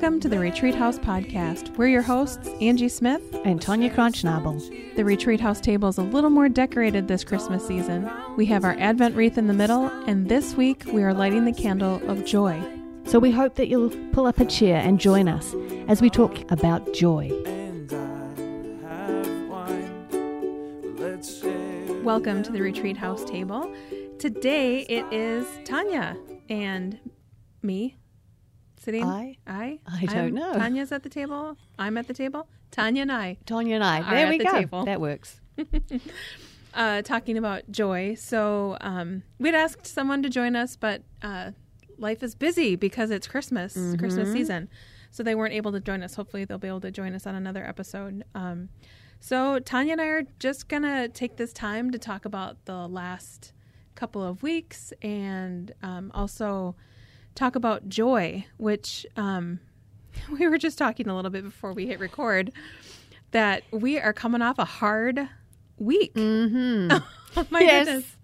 Welcome to the Retreat House podcast. We're your hosts, Angie Smith and Tonya Kronschnabel. The Retreat House table is a little more decorated this Christmas season. We have our Advent wreath in the middle, and this week we are lighting the candle of joy. So we hope that you'll pull up a chair and join us as we talk about joy. Welcome to the Retreat House table. Today it is Tonya and me, sitting? I? I? I don't I'm- know. Tonya's at the table. I'm at the table. Tonya and I Tonya and I. There we the go. table. That works. uh, talking about joy. So um, we'd asked someone to join us, but uh, life is busy because it's Christmas, Mm-hmm. Christmas season. So they weren't able to join us. Hopefully, they'll be able to join us on another episode. Um, so Tonya and I are just gonna take this time to talk about the last couple of weeks and um, also talk about joy, which um, we were just talking a little bit before we hit record. That we are coming off a hard week. Mm-hmm. Oh my Yes. goodness.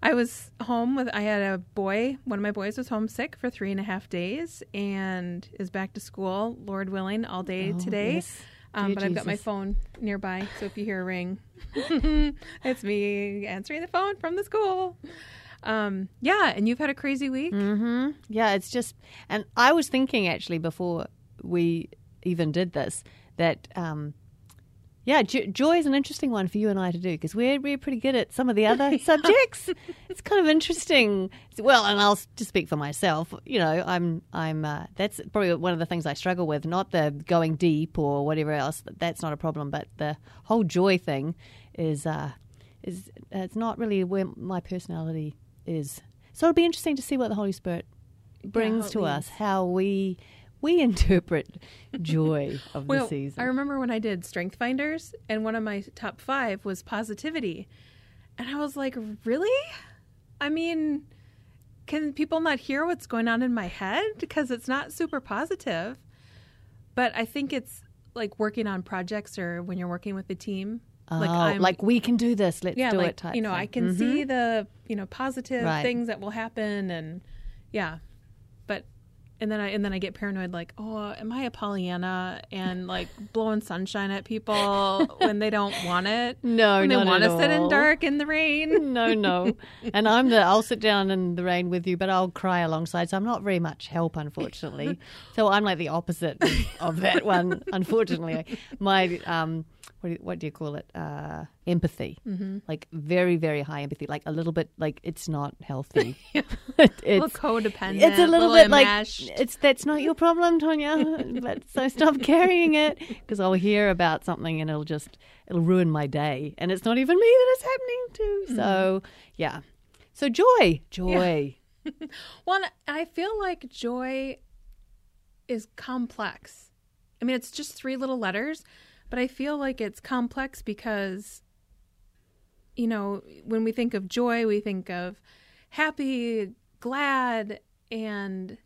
I was home with I had a boy, one of my boys was homesick for three and a half days and is back to school, Lord willing, all day Oh, today. yes. Um, but I've got my phone nearby, so if you hear a ring, it's me answering the phone from the school. Um, yeah, and you've had a crazy week. Mm-hmm. Yeah, it's just, and I was thinking actually before we even did this that, um, yeah, jo- joy is an interesting one for you and I to do because we're we're pretty good at some of the other subjects. It's kind of interesting. Well, and I'll just speak for myself. You know, I'm I'm uh, that's probably one of the things I struggle with. Not the going deep or whatever else. That's not a problem, but the whole joy thing is uh, is uh, it's not really where my personality is. So it'll be interesting to see what the Holy Spirit brings it to us, how we we interpret joy of Well, the season. I remember when I did Strength Finders, and one of my top five was positivity. And I was like, really? I mean, can people not hear what's going on in my head? Because it's not super positive. But I think it's like working on projects or when you're working with a team. Like Oh, I'm like we can do this. Let's yeah, do like it. Type you know, thing. I can Mhm. see the you know positive Right. things that will happen, and yeah, but and then I and then I get paranoid, like, oh, am I a Pollyanna and like blowing sunshine at people when they don't want it? No, when they not want at to sit in all. dark in the rain. No, no. and I'm the. I'll sit down in the rain with you, but I'll cry alongside. So I'm not very much help, unfortunately. so I'm like the opposite of that one. Unfortunately, my um, what do you, what do you call it? Uh, empathy. Mm-hmm. Like very, very high empathy. Like a little bit. Like it's not healthy. a it's little codependent. it's a little, bit like it's that's not your problem, Tonya. but so stop carrying it because I'll hear about something and it'll just it'll ruin my day, and it's not even me that it's happening to. So yeah, so joy, joy. Well, I feel like joy is complex. I mean, it's just three little letters, but I feel like it's complex because, you know, when we think of joy, we think of happy, glad, and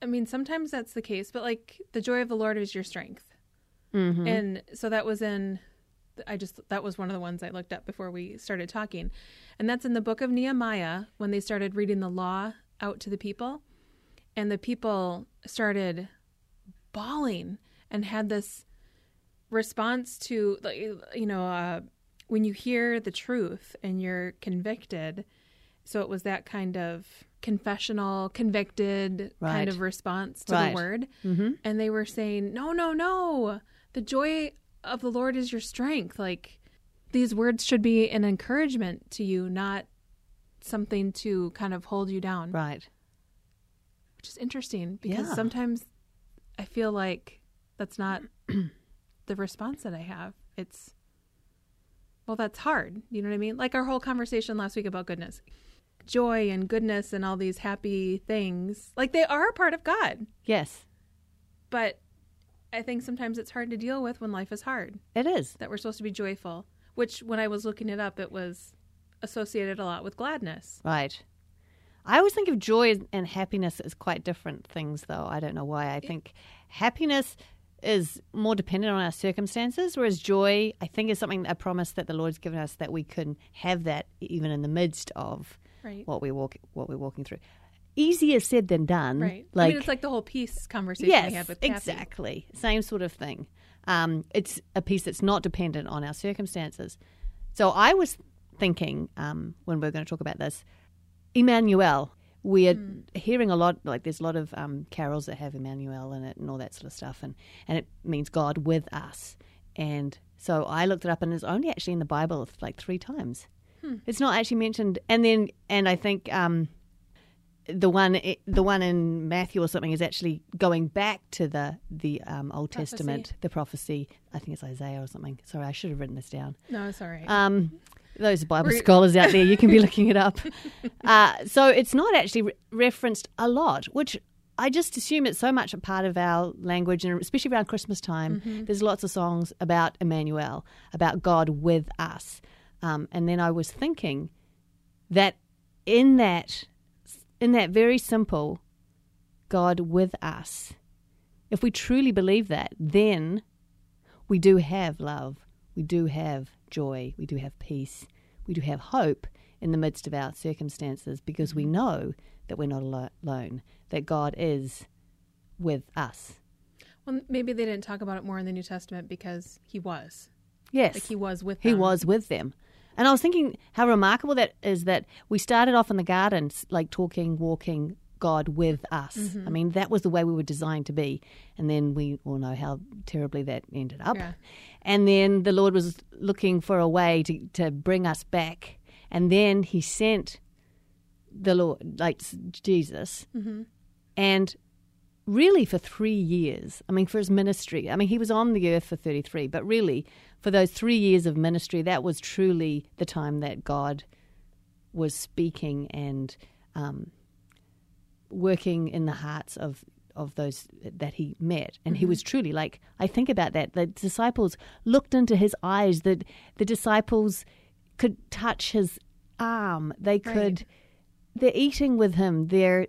I mean, sometimes that's the case, but like the joy of the Lord is your strength. Mhm. And so that was in, I just, that was one of the ones I looked up before we started talking. And that's in the book of Nehemiah when they started reading the law out to the people. And the people started bawling and had this response to, like, you know, uh, when you hear the truth and you're convicted. So it was that kind of confessional, convicted kind of response to Right. the word Mhm. and they were saying, "No, no, no. The joy of the Lord is your strength." Like these words should be an encouragement to you, not something to kind of hold you down. Right. Which is interesting because Yeah. sometimes I feel like that's not the response that I have. It's well, that's hard. You know what I mean? Like our whole conversation last week about goodness. Joy and goodness and all these happy things. Like they are a part of God. Yes, But I think sometimes it's hard to deal with when life is hard, it is. that we're supposed to be joyful, which when I was looking it up, it was associated a lot with gladness. Right. I always think of joy and happiness as quite different things, though. I don't know why. I think happiness is more dependent on our circumstances, whereas joy, I think, is something a promise that the Lord's given us that we can have that even in the midst of Right. what we walk what we're walking through. easier said than done. Right. I Like mean, it's like the whole peace conversation yes, we had with Kathy. exactly same sort of thing. Um, it's a peace that's not dependent on our circumstances. So I was thinking um, when we are going to talk about this, Emmanuel. We are Hmm. hearing a lot, like there's a lot of um, carols that have Emmanuel in it and all that sort of stuff, and, and it means God with us. And so I looked it up, and it's only actually in the Bible like three times. Hmm. It's not actually mentioned, and then and I think um, the one the one in Matthew or something is actually going back to the the um, Old Prophecy. Testament, the prophecy. I think it's Isaiah or something. Sorry, I should have written this down. No, sorry. Um, those Bible scholars out there, you can be looking it up. Uh, so it's not actually re- referenced a lot, which I just assume it's so much a part of our language, and especially around Christmas time. There's lots of songs about Emmanuel, about God with us. Um, and then I was thinking that in that, in that very simple God with us, if we truly believe that, then we do have love, we do have joy, we do have peace, we do have hope in the midst of our circumstances because we mm-hmm. know that we're not alone, that God is with us. well, maybe they didn't talk about it more in the New Testament because he was. Yes. Like he was with them. He was with them. And I was thinking how remarkable that is that we started off in the gardens, like talking, walking God with us. Mm-hmm. I mean, that was the way we were designed to be. And then we all know how terribly that ended up. Yeah. And then the Lord was looking for a way to, to bring us back. And then he sent the Lord, like Jesus. Mm-hmm. And really for three years. I mean, for his ministry. I mean, he was on the earth for 33, but really for those three years of ministry, that was truly the time that God was speaking and um, working in the hearts of of those that he met. And he mm-hmm. was truly like i think about that the disciples looked into his eyes that the disciples could touch his arm. They could they're eating with him. They're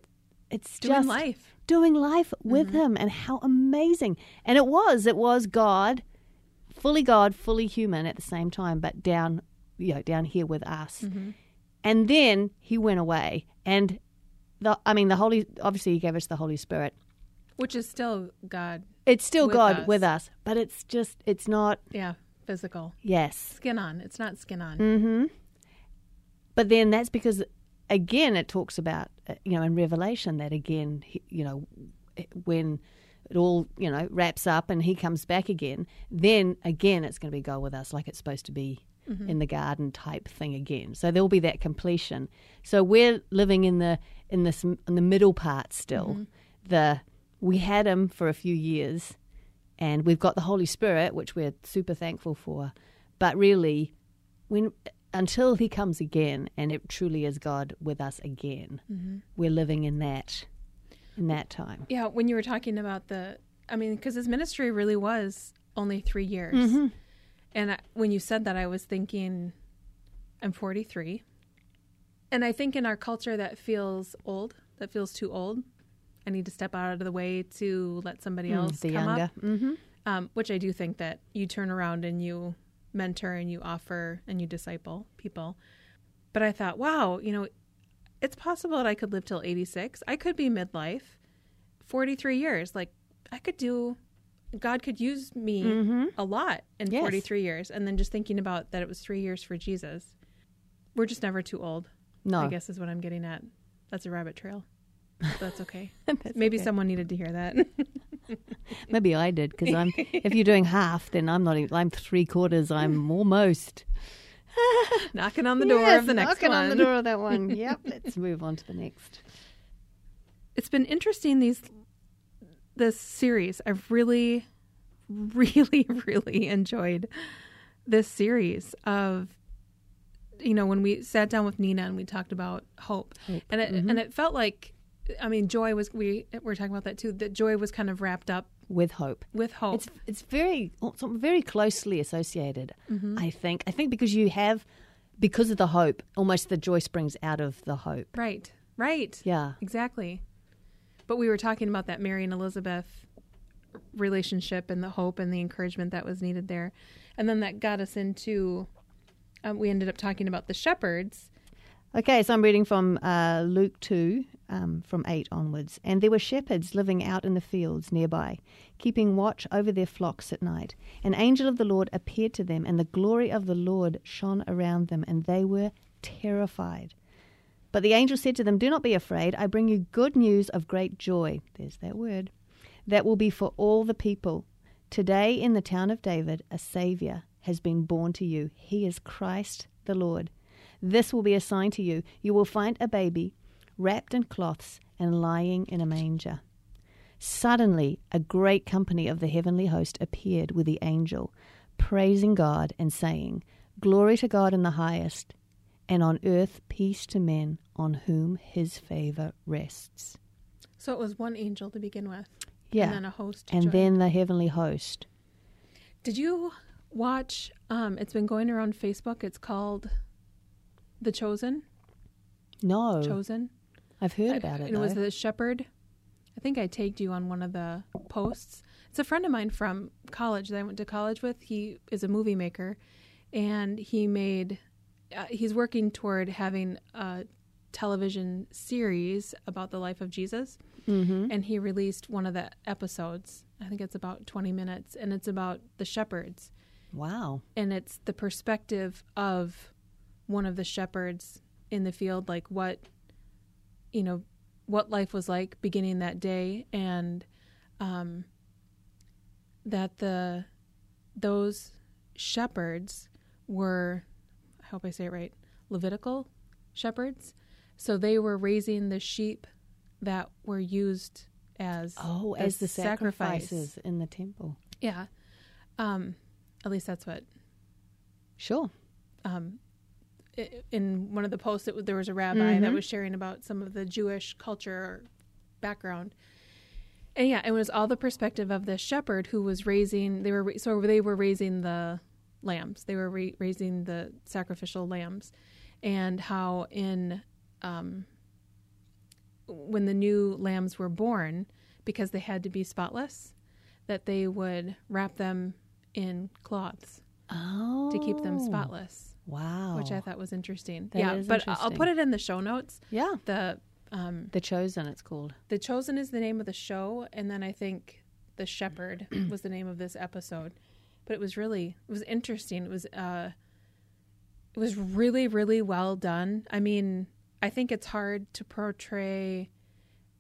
it's Doing just life. doing life with mm-hmm. him. And how amazing. And it was it was god fully god fully human at the same time but down you know down here with us. Mm-hmm. And then he went away. And the i mean the holy obviously he gave us the holy spirit Which is still God. it's still With god us. with us but it's just it's not Yeah. Physical. yes Skin on. It's not skin on. Mm-hmm. But then that's because, again, it talks about, uh, you know, in Revelation that again, you know, when it all, you know, wraps up and he comes back again, then again it's going to be go with us like it's supposed to be in the garden type thing again. So there'll be that completion. So we're living in the in this in the middle part still. The we had him for a few years and we've got the Holy Spirit, which we're super thankful for. But really, when until He comes again, and it truly is God with us again, we're living in that in that time. Yeah, when you were talking about the, I mean, because his ministry really was only three years. Mm-hmm. And I, when you said that, I was thinking, I'm 43. And I think in our culture that feels old, that feels too old. I need to step out of the way to let somebody else Mm, the come younger, up. hmm Um, which I do think that you turn around and you mentor and you offer and you disciple people. But I thought, wow, you know, it's possible that I could live till 86. I could be midlife, 43 years. Like, I could do, God could use me a lot in Yes. 43 years. And then just thinking about that it was three years for Jesus. We're just never too old, No, I guess is what I'm getting at. That's a rabbit trail. That's okay. That's Maybe okay. someone needed to hear that. maybe I did because I'm. if you're doing half, then I'm not. even- I'm three quarters. I'm almost Knocking on the door Yes, of the next knocking one. Knocking on the door of that one. Yep. Let's move on to the next. it's been interesting these this series i've really really really enjoyed this series of you know when we sat down with nina and we talked about hope, Hope, and it mhm. and it felt like i mean joy was we were talking about that too that joy was kind of wrapped up With hope. with hope It's it's very it's very closely associated. Mm-hmm. I think. I think because you have because of the hope, almost the joy springs out of the hope. right right Yeah. exactly but we were talking about that mary and elizabeth relationship and the hope and the encouragement that was needed there and then that got us into um, we ended up talking about the shepherds Okay, so I'm reading from uh, Luke 2, um, from 8 onwards. And there were shepherds living out in the fields nearby, keeping watch over their flocks at night. An angel of the Lord appeared to them, and the glory of the Lord shone around them, and they were terrified. But the angel said to them, Do not be afraid. I bring you good news of great joy. There's that word. That will be for all the people. Today in the town of David, a Saviour has been born to you. He is Christ the Lord. This will be a sign to you. You will find a baby wrapped in cloths and lying in a manger. Suddenly, a great company of the heavenly host appeared with the angel, praising God and saying, Glory to God in the highest, and on earth peace to men on whom his favor rests. So it was one angel to begin with. Yeah. And then a host. And join. then the heavenly host. Did you watch? Um, it's been going around Facebook. It's called The Chosen. No, Chosen. I've heard about it. It was the shepherd. I think I tagged you on one of the posts. It's a friend of mine from college that I went to college with. He is a movie maker, and he made. Uh, he's working toward having a television series about the life of Jesus, Mhm. and he released one of the episodes. I think it's about twenty minutes, and it's about the shepherds Wow. and it's the perspective of one of the shepherds in the field like what you know what life was like beginning that day and um that the those shepherds were I hope I say it right Levitical shepherds so they were raising the sheep that were used as Oh, as the sacrifice. sacrifices in the temple. yeah um at least that's what Sure. um, in one of the posts, it, there was a rabbi that Mhm. was sharing about some of the Jewish culture or background. And yeah, it was all the perspective of the shepherd who was raising. They were so they were raising the lambs. They were ra- raising the sacrificial lambs, and how in um, when the new lambs were born, because they had to be spotless, that they would wrap them in cloths Oh. to keep them spotless Wow. which I thought was interesting. That yeah, but I'll put it in the show notes. Yeah. The um, The Chosen, it's called. the chosen is the name of the show, and then I think the shepherd was the name of this episode. But it was really it was interesting. It was uh, it was really really well done. I mean, I think it's hard to portray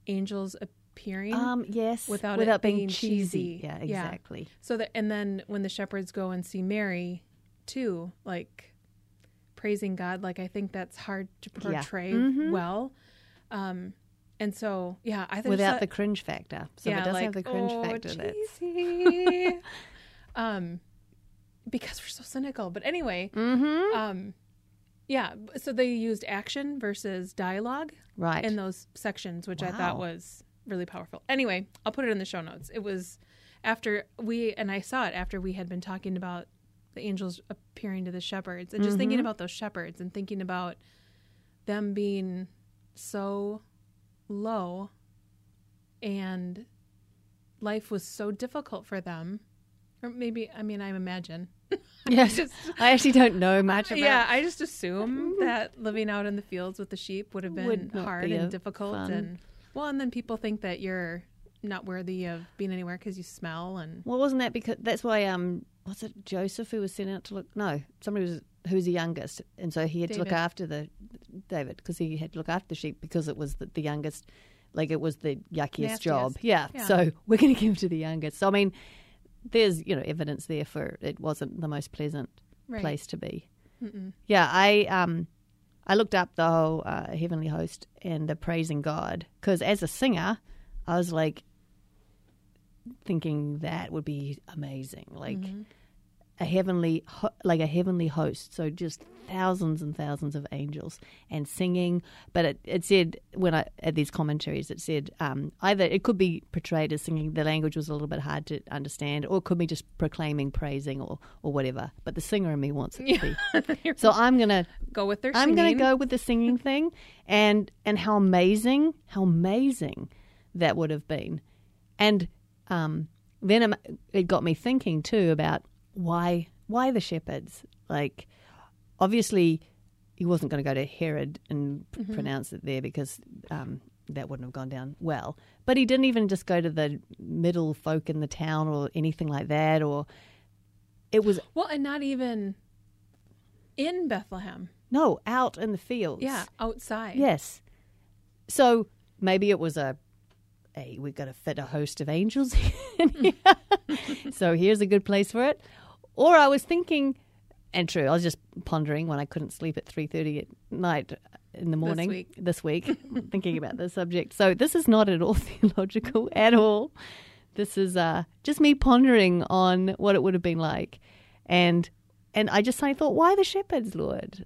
angels appearing. Um, yes. Without it without being, being cheesy. cheesy. Yeah, Yeah. exactly. So that, and then when the shepherds go and see Mary, too, like praising God, like I think that's hard to Yeah. portray Mhm. well. Um, and so yeah, I think Without the cringe factor. So if it does like, have the cringe oh, factor, cheesy." um, because we're so cynical. But anyway, Mm-hmm. um, yeah. So they used action versus dialogue Right. in those sections, which I thought was really powerful. Anyway, I'll put it in the show notes. It was after we and I saw it after we had been talking about the angels appearing to the shepherds and just thinking Mhm. about those shepherds and thinking about them being so low and life was so difficult for them or maybe i mean i imagine yes. just- I actually don't know much about yeah i just assume that living out in the fields with the sheep would have been Would hard be and difficult fun- and well and then people think that you're not worthy of being anywhere because you smell and Well, wasn't that because that's why um was it Joseph who was sent out to look? No, somebody was who was the youngest, and so he had to look after the David because he had to look after the sheep because it was the, the youngest, like it was the yuckiest Nastiest. job. Yeah, Yeah. so we're going to give it to the youngest. So I mean, there's you know evidence there for it wasn't the most pleasant right place to be. Mm-mm. Yeah, I um, I looked up the whole uh, heavenly host and the praising God because as a singer, I was like thinking that would be amazing, like Mhm. A heavenly, ho- like a heavenly host. So just thousands and thousands of angels and singing. But it, it said when I at these commentaries, it said um, either it could be portrayed as singing. The language was a little bit hard to understand, or it could be just proclaiming, praising, or or whatever. But the singer in me wants it to be. So I'm gonna go with their I'm gonna go with the singing thing, and and how amazing, how amazing that would have been, and um, then it got me thinking too about why why the shepherds. Like, obviously, he wasn't going to go to Herod and p- pronounce it there because um, that wouldn't have gone down well. But he didn't even just go to the middle folk in the town or anything like that. Or it was Well, and not even in Bethlehem. no out in the fields. Yeah, outside. Yes. So maybe it was a, hey, we've got to fit a host of angels in here. so here's a good place for it. Or I was thinking, and true, I was just pondering when I couldn't sleep at three thirty at night in the morning week. this week, thinking about the subject. So this is not at all theological at all. This is uh, just me pondering on what it would have been like, and and I just suddenly thought, why the shepherds, Lord?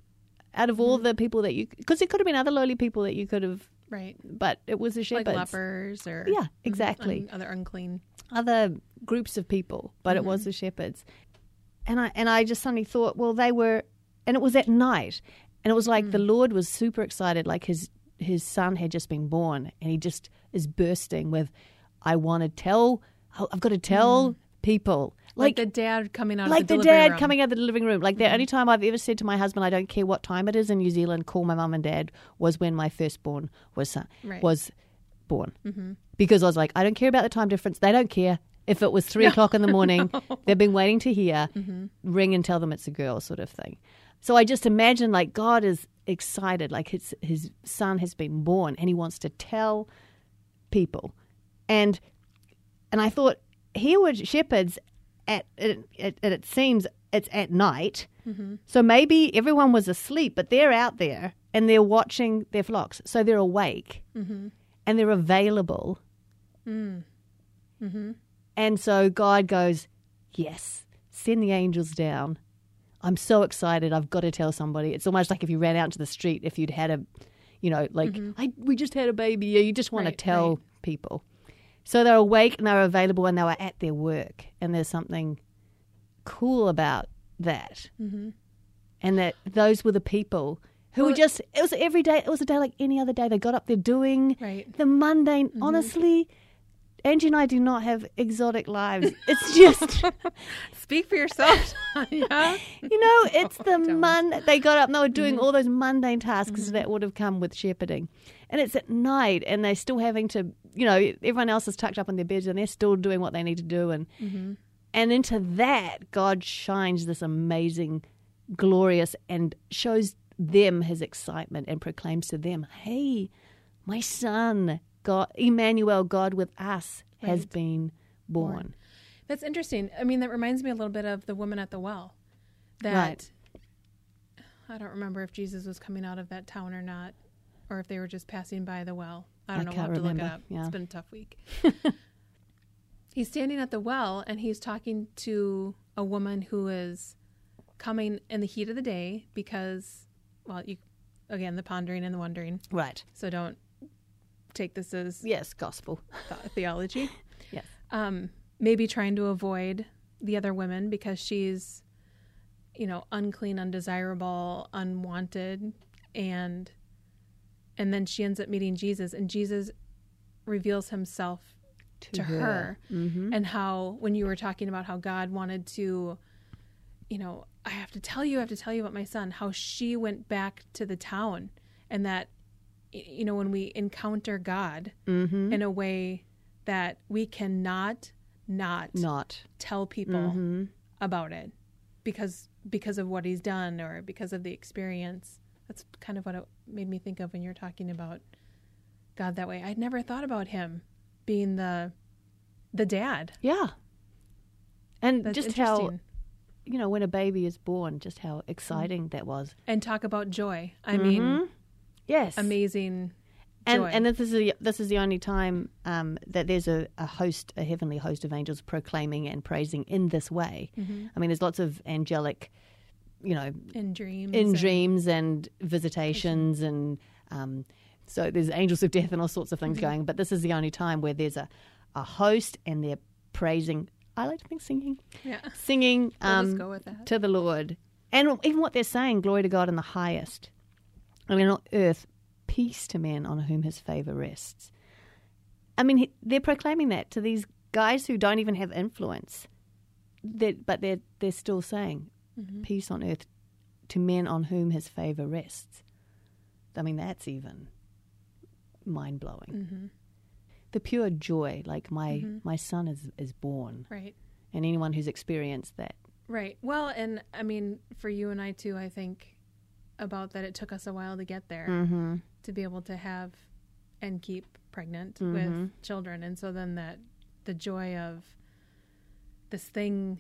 Out of all the people that you, because it could have been other lowly people that you could have, Right. but it was the shepherds, Like lepers or Yeah, exactly. un- other unclean. other groups of people, but it was the shepherds. And I and I just suddenly thought, well, they were, and it was at night, and it was like the mm. Lord was super excited, like his his son had just been born, and he just is bursting with, I want to tell, I've got to tell mm. people, Like, the dad coming out like of the, the dad room. coming out of the living room. Like the mm-hmm. only time I've ever said to my husband, "I don't care what time it is in New Zealand, call my mum and dad," was when my firstborn was son, Right. was born. Mm-hmm. Because I was like, I don't care about the time difference. They don't care if it was three o'clock in the morning. They've been waiting to hear. Mm-hmm. Ring and tell them it's a girl, sort of thing. So I just imagine like God is excited, like his his son has been born, and he wants to tell people, and and I thought here were shepherds at it, it, it seems it's at night. Mm-hmm. So maybe everyone was asleep, but they're out there and they're watching their flocks. So they're awake mm-hmm. and they're available. Mm. And so God goes, Yes, send the angels down. I'm so excited. I've got to tell somebody. It's almost like if you ran out into the street, if you'd had a, you know, like, I, we just had a baby. You just want Right, to tell right. people. So they're awake and they're available and they were at their work. And there's something cool about that. Mm-hmm. And that those were the people who Well, were just, it was every day, it was a day like any other day. They got up there doing Right. the mundane. Honestly, Angie and I do not have exotic lives. It's just, Speak for yourself. yeah. you know, it's oh, the Don't. mun. They got up and they were doing mm-hmm. all those mundane tasks mm-hmm. that would have come with shepherding. And it's at night and they're still having to, you know, everyone else is tucked up in their beds and they're still doing what they need to do. And, mm-hmm. and into that, God shines this amazing, glorious, and shows them his excitement and proclaims to them, hey, my son, God, Emmanuel, God with us, has been born. That's interesting. I mean, that reminds me a little bit of the woman at the well. That Right. I don't remember if Jesus was coming out of that town or not, or if they were just passing by the well. I don't I know. we'll have to remember. look it up. Yeah. It's been a tough week. he's standing at the well and he's talking to a woman who is coming in the heat of the day because, well, you again the pondering and the wondering. Right. So don't take this as Yes, gospel. th- theology. Yes. um, maybe trying to avoid the other women because she's, you know, unclean, undesirable, unwanted, and and then she ends up meeting Jesus, and Jesus reveals himself to, her, Mm-hmm. and how when you were talking about how God wanted to, you know, I have to tell you, I have to tell you about my son, how she went back to the town, and that, you know, when we encounter God Mm-hmm. in a way that we cannot not Not. tell people Mm-hmm. about it because because of what he's done or because of the experience. That's kind of what it made me think of when you're talking about God that way. I'd never thought about him being the the dad. Yeah. And That's just how, you know, when a baby is born, just how exciting that was. and talk about joy. I mean, Mhm. Yes. amazing and joy. and this is the this is the only time um, that there's a, a host, a heavenly host of angels proclaiming and praising in this way. Mm-hmm. I mean, there's lots of angelic, you know, in dreams. in and- dreams and visitations and um, so there's angels of death and all sorts of things going but this is the only time where there's a, a host and they're praising i like to think singing Yeah. singing We'll um, just go with that. to the lord and even what they're saying glory to god in the highest i mean on earth peace to men on whom his favor rests i mean they're proclaiming that to these guys who don't even have influence that but they're they're still saying Mm-hmm. peace on earth to men on whom his favor rests. I mean, that's even mind blowing. Mm-hmm. The pure joy, like my my son is is born, Right. and anyone who's experienced that. Right. Well, and I mean, for you and I too, I think about that it took us a while to get there Mm-hmm. to be able to have and keep pregnant Mhm. with children. And so then that the joy of this thing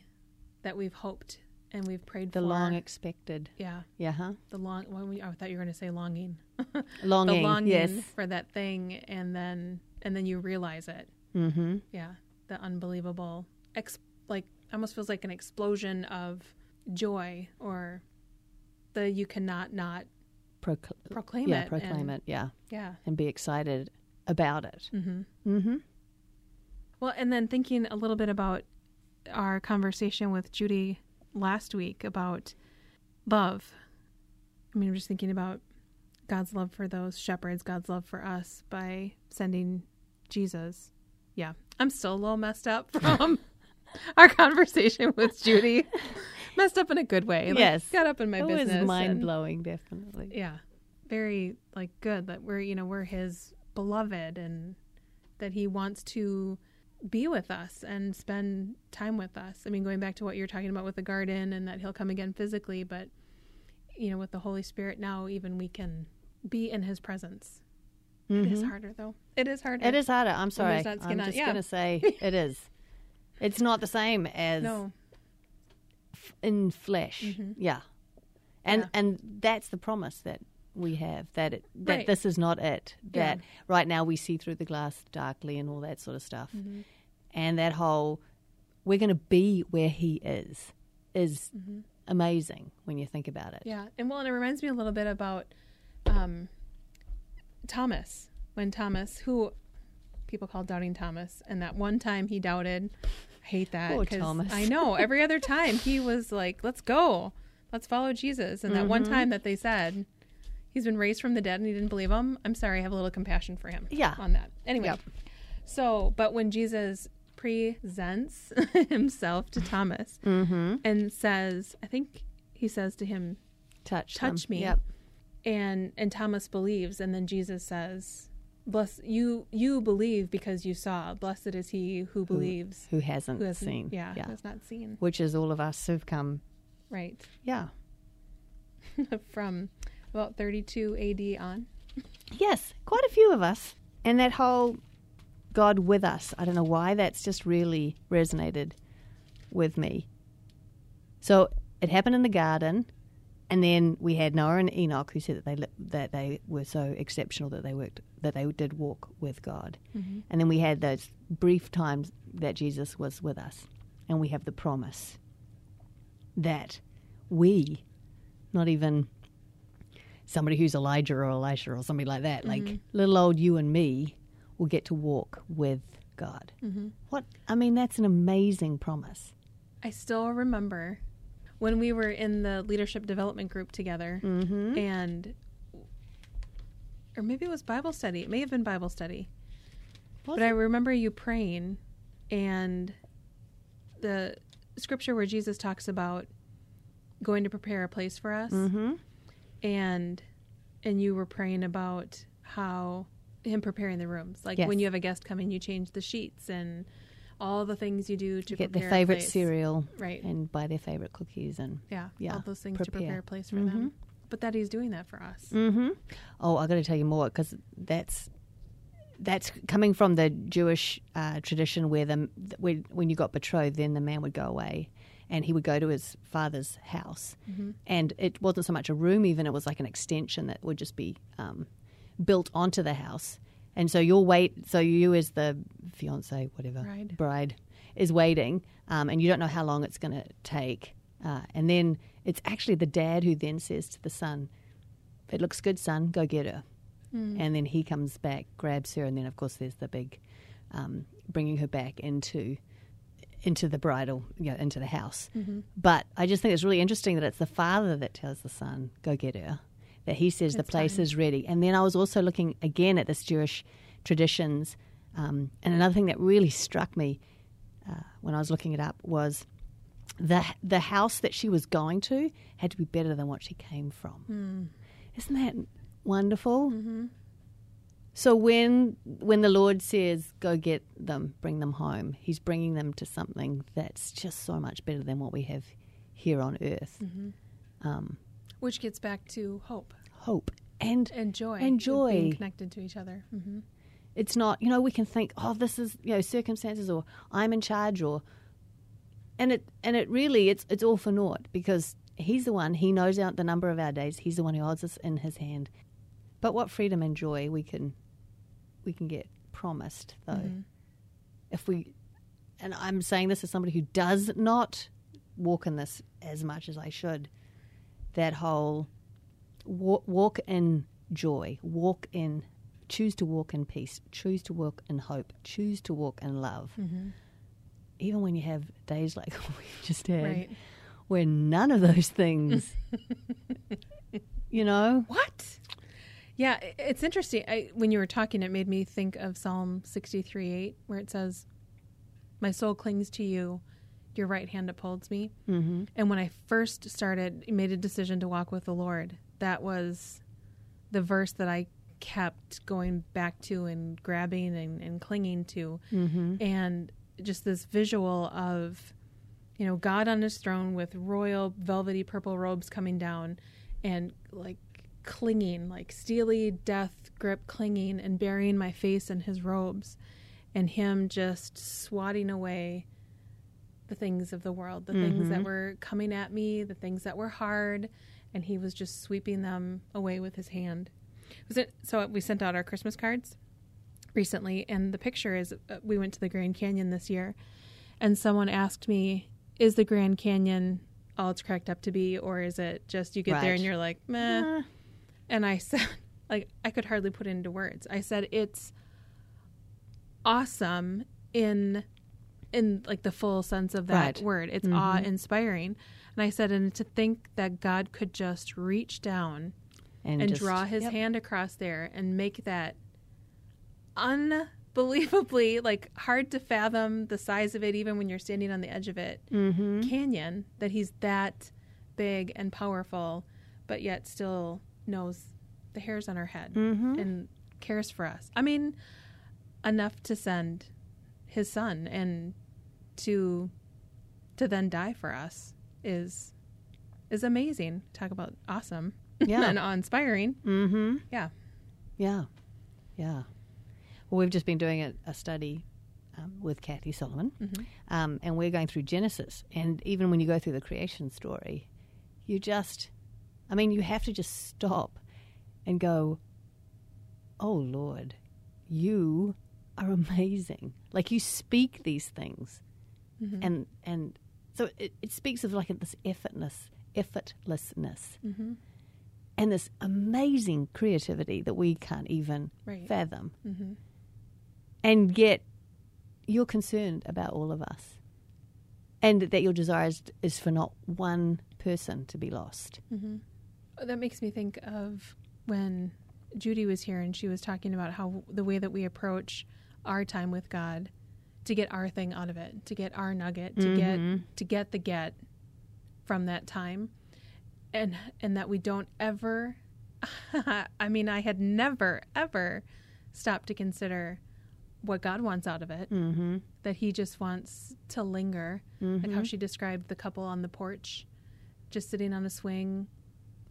that we've hoped and we've prayed The for. The long expected, yeah, yeah, huh? the long. Well, we, I thought you were going to say longing. Longing, the longing yes. for that thing, and then and then you realize it. Mm-hmm. Yeah, the unbelievable, ex- like almost feels like an explosion of joy, or the you cannot not Procl- proclaim it. yeah, it. proclaim and- it, yeah, Yeah. and be excited about it. Mm-hmm. Mm-hmm. Well, and then thinking a little bit about our conversation with Judy last week about love. I mean, I'm just thinking about God's love for those shepherds, God's love for us by sending Jesus. Yeah, I'm still a little messed up from our conversation with Judy. Messed up in a good way. Like, Yes. got up in my it business. was and- mind blowing, definitely. yeah very like good that we're you know we're his beloved and that he wants to be with us and spend time with us i mean going back to what you're talking about with the garden and that he'll come again physically but you know with the holy spirit now even we can be in his presence it is Mhm. harder though it is harder It is harder. I'm sorry. there's not skin I'm just yeah. going to say it is. It's not the same as no in flesh. Mhm. Yeah. And Yeah. and that's the promise that we have that it, that Right. this is not it. Yeah. That right now we see through the glass darkly and all that sort of stuff. Mhm. And that whole we're going to be where he is is Mhm. amazing when you think about it. Yeah, and well, and it reminds me a little bit about um, Thomas when Thomas, who people call doubting Thomas, and that one time he doubted. Hate that Poor 'cause Thomas. I know every other time he was like, "Let's go, let's follow Jesus," and that one Mhm. time that they said he's been raised from the dead and he didn't believe him. I'm sorry, I have a little compassion for him. Yeah. on that. Anyway, Yep. so but when Jesus presents himself to Thomas Mm-hmm. and says, I think he says to him, Touch touch them. me Yep. and and Thomas believes and then Jesus says bless you you believe because you saw blessed is he who believes Who hasn't who hasn't seen? yeah, yeah. who has not seen Which is all of us who've come. right Yeah. from about 32 AD on Yes, quite a few of us. And that whole God with us, I don't know why that's just really resonated with me. So it happened in the garden, and then we had Noah and Enoch who said that they that they were so exceptional that they worked that they did walk with God. And then we had those brief times that Jesus was with us, and we have the promise that we, not even somebody who's Elijah or Elisha or somebody like that, like little old you and me, will get to walk with God. Mm-hmm. What I mean, that's an amazing promise. I still remember when we were in the leadership development group together Mm-hmm. and or maybe it was Bible study it may have been Bible study But I remember you praying and the scripture where Jesus talks about going to prepare a place for us mm-hmm. and and you were praying about how him preparing the rooms. Like Yes. when you have a guest coming you change the sheets and all the things you do to get their favorite cereal Right. and buy their favorite cookies and yeah. yeah, All those things to prepare. prepare a place for Mhm. them. But that he's doing that for us. Mm-hmm. Oh, I got to tell you more because that's that's coming from the Jewish uh, tradition where the when, when you got betrothed, then the man would go away and he would go to his father's house, Mm-hmm. and it wasn't so much a room; even it was like an extension that would just be um, built onto the house. And so you'll wait. So you, as the fiance, whatever Bride. bride, is waiting, um, and you don't know how long it's going to take. Uh, and then it's actually the dad who then says to the son, "If it looks good, son, go get her." Mm. And then he comes back, grabs her, and then of course there's the big um, bringing her back into into the bridal, you know, into the house. Mhm. But I just think it's really interesting that it's the father that tells the son, "Go get her." That he says the place time. is ready. And then I was also looking again at this Jewish traditions, um, and another thing that really struck me uh, when I was looking it up was the the house that she was going to had to be better than what she came from. Isn't that wonderful? So when when the Lord says, "Go get them, bring them home," He's bringing them to something that's just so much better than what we have here on earth. Um, Which gets back to hope hope and and joy. And joy. Being connected to each other. hmm it's not you know we can think oh this is you know circumstances or i'm in charge or and it and it really it's it's all for naught because he's the one he knows out the number of our days he's the one who holds us in his hand but what freedom and joy we can we can get promised though Mm-hmm. if we and i'm saying this as somebody who does not walk in this as much as i should that whole walk, walk in joy walk in choose to walk in peace choose to walk in hope choose to walk in love Mm-hmm. even when you have days like we just had Right. where none of those things you know What? Yeah, it's interesting. I, when you were talking, it made me think of Psalm 63 8, where it says, My soul clings to you, your right hand upholds me. mm-hmm. And when I first started, made a decision to walk with the Lord, that was the verse that I kept going back to and grabbing and, and clinging to. Mm-hmm. And just this visual of, you know, God on his throne with royal velvety purple robes coming down and like clinging, like steely death grip clinging and burying my face in his robes and him just swatting away the things of the world, the things that Mhm. were coming at me, the things that were hard, and he was just sweeping them away with his hand. Was it so we sent out our Christmas cards recently and the picture is uh, we went to the Grand Canyon this year and someone asked me, "Is the Grand Canyon all it's cracked up to be or is it just you get there and you're like, "Meh." And I said, like, I could hardly put it into words. I said, it's awesome in in like the full sense of that Right. word. It's Mhm. awe inspiring. And I said, and to think that God could just reach down and, just- draw his yep. hand across there and make that unbelievably like hard to fathom the size of it even when you're standing on the edge of it Mhm. canyon that he's that big and powerful but yet still knows the hairs on our head Mhm. and cares for us i mean enough to send his son and to to then die for us is is amazing talk about awesome Yeah. and awe-inspiring Mm-hmm. yeah Yeah. Yeah. Well, we've just been doing a, a study um, with Kathy Solomon, Mhm. um, and we're going through Genesis. And even when you go through the creation story, you just, I mean, you have to just stop and go, oh, Lord, you are amazing. Like you speak these things. Mhm. And, and so it, it speaks of like this effortless, effortlessness Mhm. and this amazing creativity that we can't even Right. fathom. Mhm. And yet, you're concerned about all of us, and that your desire is, for not one person to be lost. hmm That makes me think of when Judy was here and she was talking about how the way that we approach our time with God to get our thing out of it, to get our nugget, to Mhm. get to get the get from that time, and and that we don't ever. I mean, I had never ever stopped to consider what God wants out of it. Mm-hmm. That He just wants to linger, like how she described the couple on the porch, just sitting on a swing,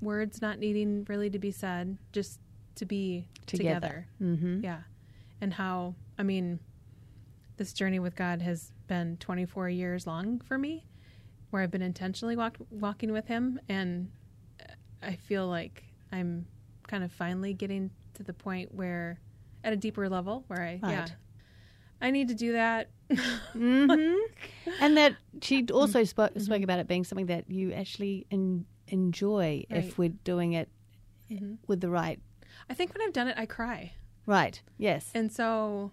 words not needing really to be said, just to be together. Together. Mm-hmm. Yeah. And how, I mean, this journey with God has been 24 years long for me, where I've been intentionally walk, walking with Him. And I feel like I'm kind of finally getting to the point where, at a deeper level, where I, yeah, I need to do that. Mm-hmm. and that she also spoke, spoke about it being something that you actually en- enjoy Right. if we're doing it Mhm. with the right. I think when I've done it, I cry. Right. Yes. And so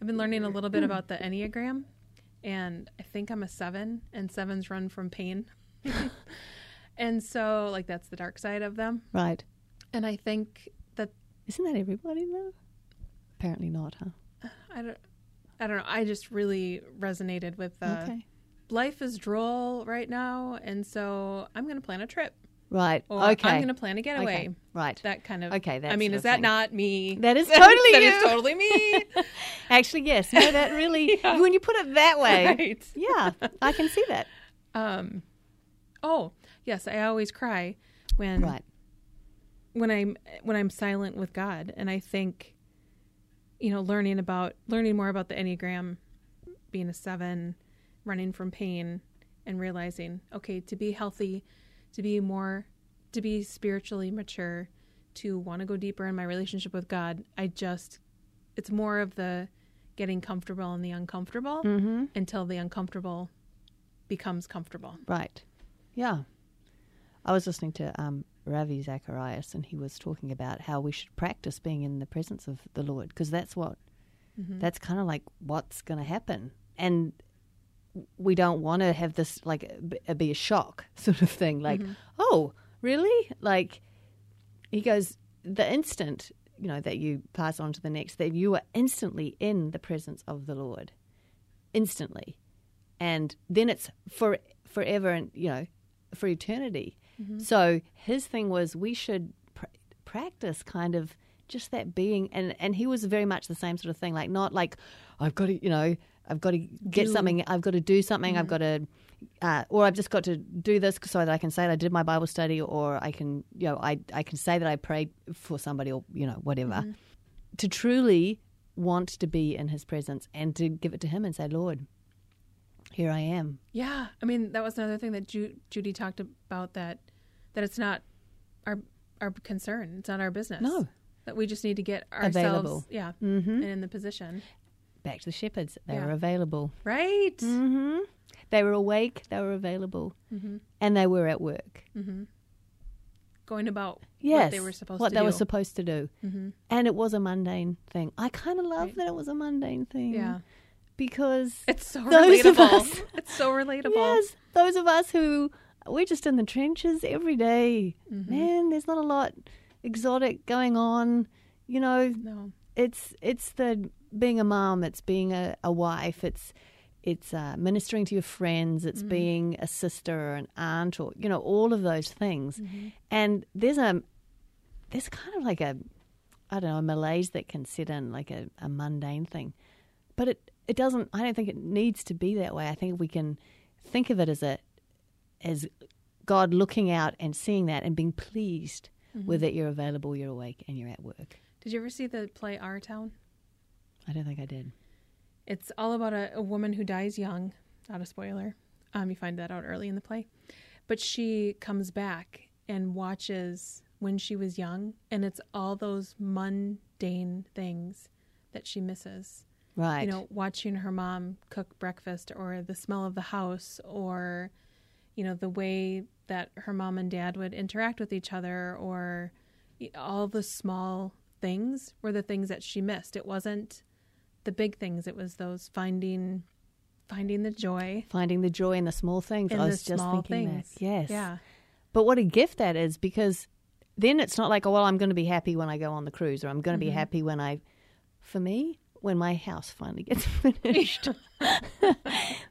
I've been learning a little bit hmm. about the Enneagram, and I think I'm a seven, and sevens run from pain. and so, like, that's the dark side of them. right. And I think that, Isn't that everybody though? Apparently not, huh? I don't, I don't know, I just really resonated with the, okay. life is droll right now, and so I'm going to plan a trip. Right. Or okay. I'm going to plan a getaway. Okay. Right. That kind of. Okay, that I mean, is that thing. not me? That is totally That you. is totally me. Actually, yes. No, that really. Yeah. When you put it that way, right. yeah, I can see that. Um. Oh yes, I always cry when Right. when I'm when I'm silent with God, and I think, you know, learning about learning more about the Enneagram, being a seven, running from pain, and realizing, okay, to be healthy, to be more, to be spiritually mature, to want to go deeper in my relationship with God, I just, it's more of the getting comfortable in the uncomfortable Mm-hmm. until the uncomfortable becomes comfortable. Right. Yeah. I was listening to um, Ravi Zacharias, and he was talking about how we should practice being in the presence of the Lord because that's what Mm-hmm. that's kind of like what's going to happen, and we don't want to have this like be a shock sort of thing. Like, Mm-hmm. oh, really? Like, he goes the instant you know that you pass on to the next, that you are instantly in the presence of the Lord, instantly, and then it's for forever and you know for eternity. So his thing was we should pr- practice kind of just that being, and and he was very much the same sort of thing. Like not like I've got to you know I've got to get Do. something, I've got to do something, I've got to. Uh, or I've just got to do this so that I can say that I did my Bible study, or I can, you know, I I can say that I prayed for somebody, or you know, whatever. To truly want to be in His presence and to give it to Him and say, Lord, here I am. Yeah, I mean that was another thing that Ju- Judy talked about that that it's not our our concern. It's not our business. No. that we just need to get ourselves Available. yeah Mm-hmm. and in the position. Back to the shepherds, they Yeah. were available. Right. Mm-hmm. They were awake, they were available, Mm-hmm. and they were at work. Mm-hmm. Going about Yes, what they were supposed what to they do. were supposed to do, mm-hmm. and it was a mundane thing. I kind of love Right. that it was a mundane thing. Yeah, because it's so relatable. us- It's so relatable. yes, those of us who we're just in the trenches every day, Mhm. man. There's not a lot exotic going on. You know, No. It's it's the being a mom, it's being a, a wife, it's it's uh, ministering to your friends, it's Mhm. being a sister or an aunt, or you know all of those things. Mhm. And there's a there's kind of like a I don't know a malaise that can set in like a, a mundane thing, but it it doesn't. I don't think it needs to be that way. I think we can think of it as a as God looking out and seeing that and being pleased Mhm. with that you're available, you're awake, and you're at work. Did you ever see the play Our Town? I don't think I did. It's all about a, a woman who dies young. Not a spoiler. Um, you find that out early in the play. But she comes back and watches when she was young, and it's all those mundane things that she misses. Right. You know, watching her mom cook breakfast, or the smell of the house, or, you know, the way that her mom and dad would interact with each other, or all the small things were the things that she missed. It wasn't the big things, it was those finding finding the joy finding the joy in the small things. in I was just small thinking things. that. Yes. Yeah. But what a gift that is because then it's not like, oh, well, I'm going to be happy when I go on the cruise or I'm going to be Mhm. happy when I, for me, when my house finally gets finished.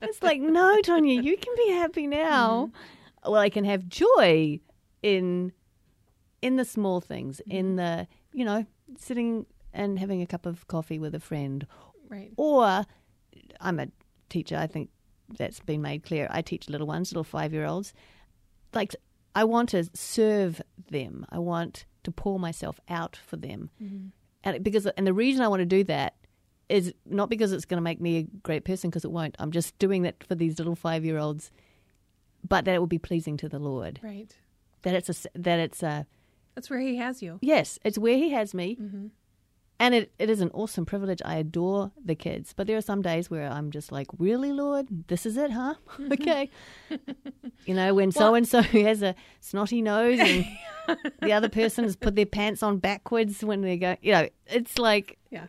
it's like, no, Tonya, you can be happy now. Mm-hmm. Well, I can have joy in in the small things, Mm-hmm. in the, you know, sitting and having a cup of coffee with a friend Right. or I'm a teacher. I think that's been made clear. I teach little ones, little five year olds. Like, I want to serve them. I want to pour myself out for them. Mhm. And because, and the reason I want to do that is not because it's going to make me a great person, because it won't. I'm just doing that for these little five year olds, but that it will be pleasing to the Lord. Right. That it's a, that it's a, That's where he has you. yes, it's where He has me. Mm-hmm. And it, it is an awesome privilege. I adore the kids. But there are some days where I'm just like, really, Lord? This is it, huh? okay. you know, when so and so has a snotty nose and the other person has put their pants on backwards when they go, you know, it's like Yeah.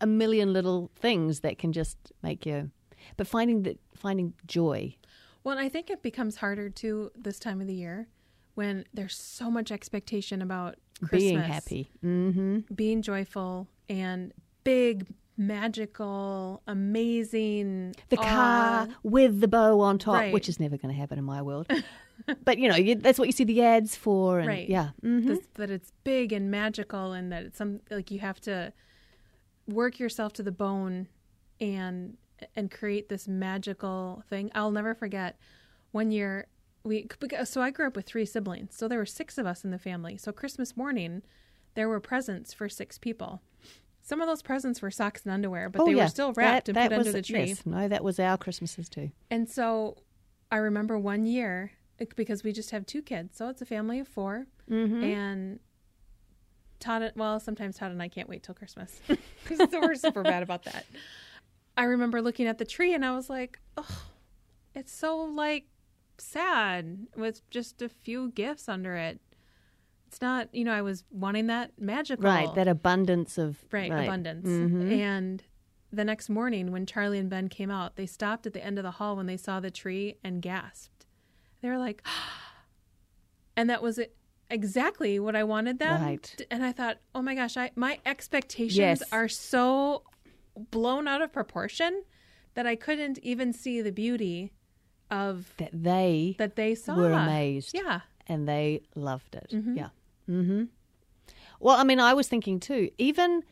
a million little things that can just make you. But finding the, finding joy. Well, I think it becomes harder too this time of the year when there's so much expectation about Christmas, being happy. Mm-hmm. being joyful, and big magical, amazing. The car with the bow on top, Right. which is never going to happen in my world. but you know, you, that's what you see the ads for, and Right. yeah, hmm this, that it's big and magical and that it's some like you have to work yourself to the bone and and create this magical thing i'll never forget one year we so i grew up with three siblings so there were six of us in the family so christmas morning there were presents for six people some of those presents were socks and underwear but oh they yeah, were still wrapped that, and put was, under the tree Yes, no, that was our Christmases too. and so I remember one year because we just have two kids, so it's a family of 4 Mm-hmm. and Todd. Well, sometimes Todd and I can't wait till Christmas because we're super bad about that. I remember looking at the tree and I was like, "Oh, it's so like sad with just a few gifts under it." It's not, you know, I was wanting that magical, Right, that abundance of right, abundance. Mhm. And the next morning, when Charlie and Ben came out, they stopped at the end of the hall when they saw the tree and gasped. They were like, and that was it- exactly what I wanted them. Right. And I thought, oh my gosh, I my expectations Yes. are so blown out of proportion that I couldn't even see the beauty of that they that they saw. were amazed. Yeah. and they loved it. Mhm. Yeah. Mm-hmm. Well, I mean, I was thinking too. Even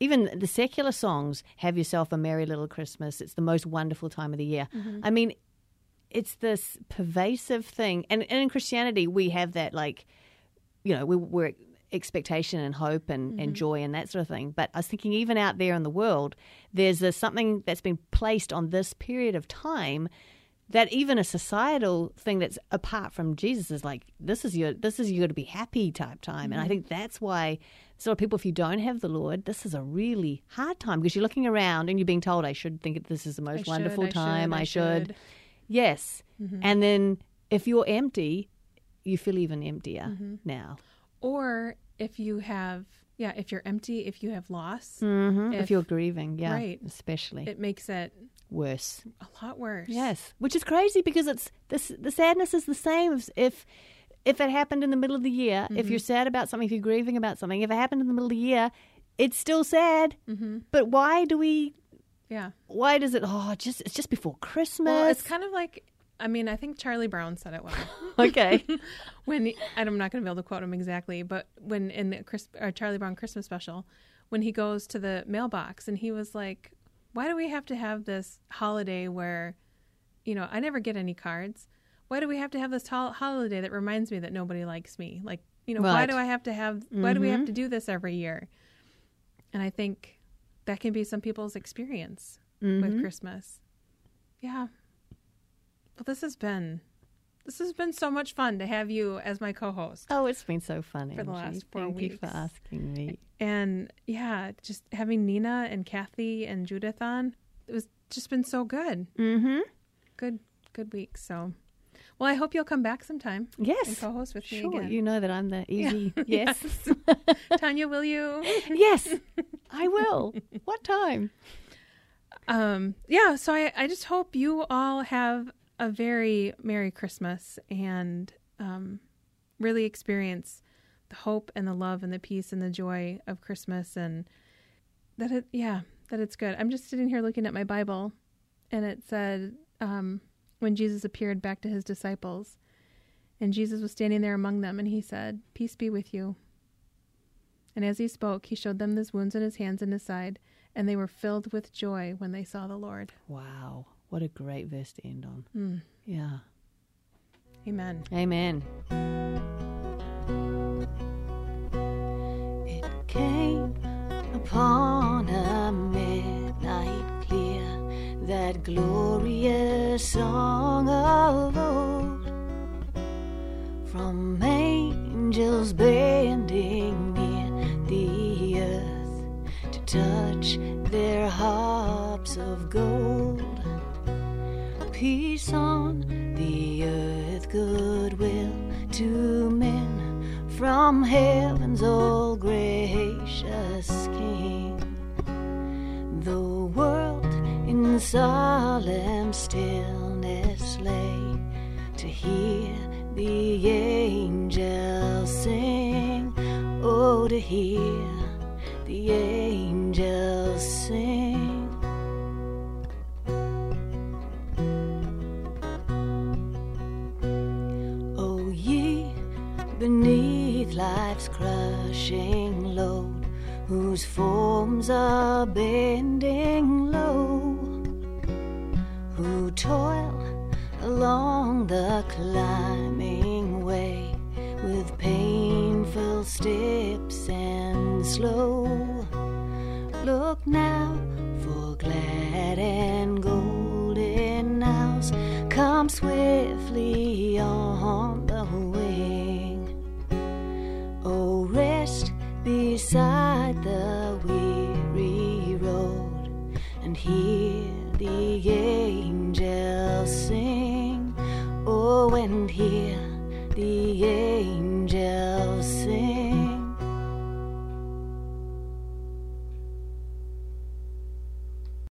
even the secular songs, "Have Yourself a Merry Little Christmas," it's the most wonderful time of the year. I mean, it's this pervasive thing, and, and in Christianity, we have that like, you know, we, we're expectation and hope and, and joy and that sort of thing. But I was thinking, even out there in the world, there's this, something that's been placed on this period of time that even a societal thing that's apart from Jesus is like this is your this is your to be happy type time, and I think that's why sort of people if you don't have the Lord, this is a really hard time because you're looking around and you're being told I should think this is the I most should, wonderful I should, time. I should. should. yes, and then if you're empty, you feel even emptier Mm-hmm. now. Or if you have, yeah, if you're empty, if you have loss, hmm If, If- you're grieving, yeah, right. especially it makes it worse. a lot worse. Yes, which is crazy because it's this. The sadness is the same as if if it happened in the middle of the year. If you're sad about something, if you're grieving about something, if it happened in the middle of the year, it's still sad. Mm-hmm. But why do we? Yeah. Why does it? Oh, just it's just before Christmas. Well, it's kind of like, I mean, I think Charlie Brown said it well. okay. when he- I'm not going to be able to quote him exactly, but when in the Chris, Charlie Brown Christmas special, when he goes to the mailbox and he was like, "Why do we have to have this holiday where, you know, I never get any cards? Why do we have to have this hol- holiday that reminds me that nobody likes me? Like, you know, why do I have to have? Why do we have Mhm. to do this every year?" And I think that can be some people's experience with Mhm. Christmas. Yeah. Well, this has been this has been so much fun to have you as my co-host. Oh, it's been so fun For the Angie. last four Thank you for asking me. And yeah, just having Nina and Kathy and Judith on, it was just been so good. Mm-hmm. Good good week. So well, I hope you'll come back sometime and Yes. co-host with me again. You know that I'm the easy. Yes. Tonya, will you? yes. I will. What time? Um, yeah, so I, I just hope you all have a very Merry Christmas and um, really experience the hope and the love and the peace and the joy of Christmas and that it, yeah, that it's good. I'm just sitting here looking at my Bible and it said, um, when Jesus appeared back to his disciples and Jesus was standing there among them and he said, Peace be with you. And as he spoke, he showed them his wounds in his hands and his side and they were filled with joy when they saw the Lord. Wow. What a great verse to end on. Mm. Yeah. Amen. Amen. It came upon a midnight clear, that glorious song of old, from angels bending near the earth to touch their harps of gold peace on the earth, goodwill to men from heaven's all gracious King. The world in solemn stillness lay to hear the angels sing. Oh, to hear the angels whose forms are bending low, who toil along the climbing way with painful steps and slow. Look now for glad and golden hours come swiftly on the angels sing. Oh, and hear the angels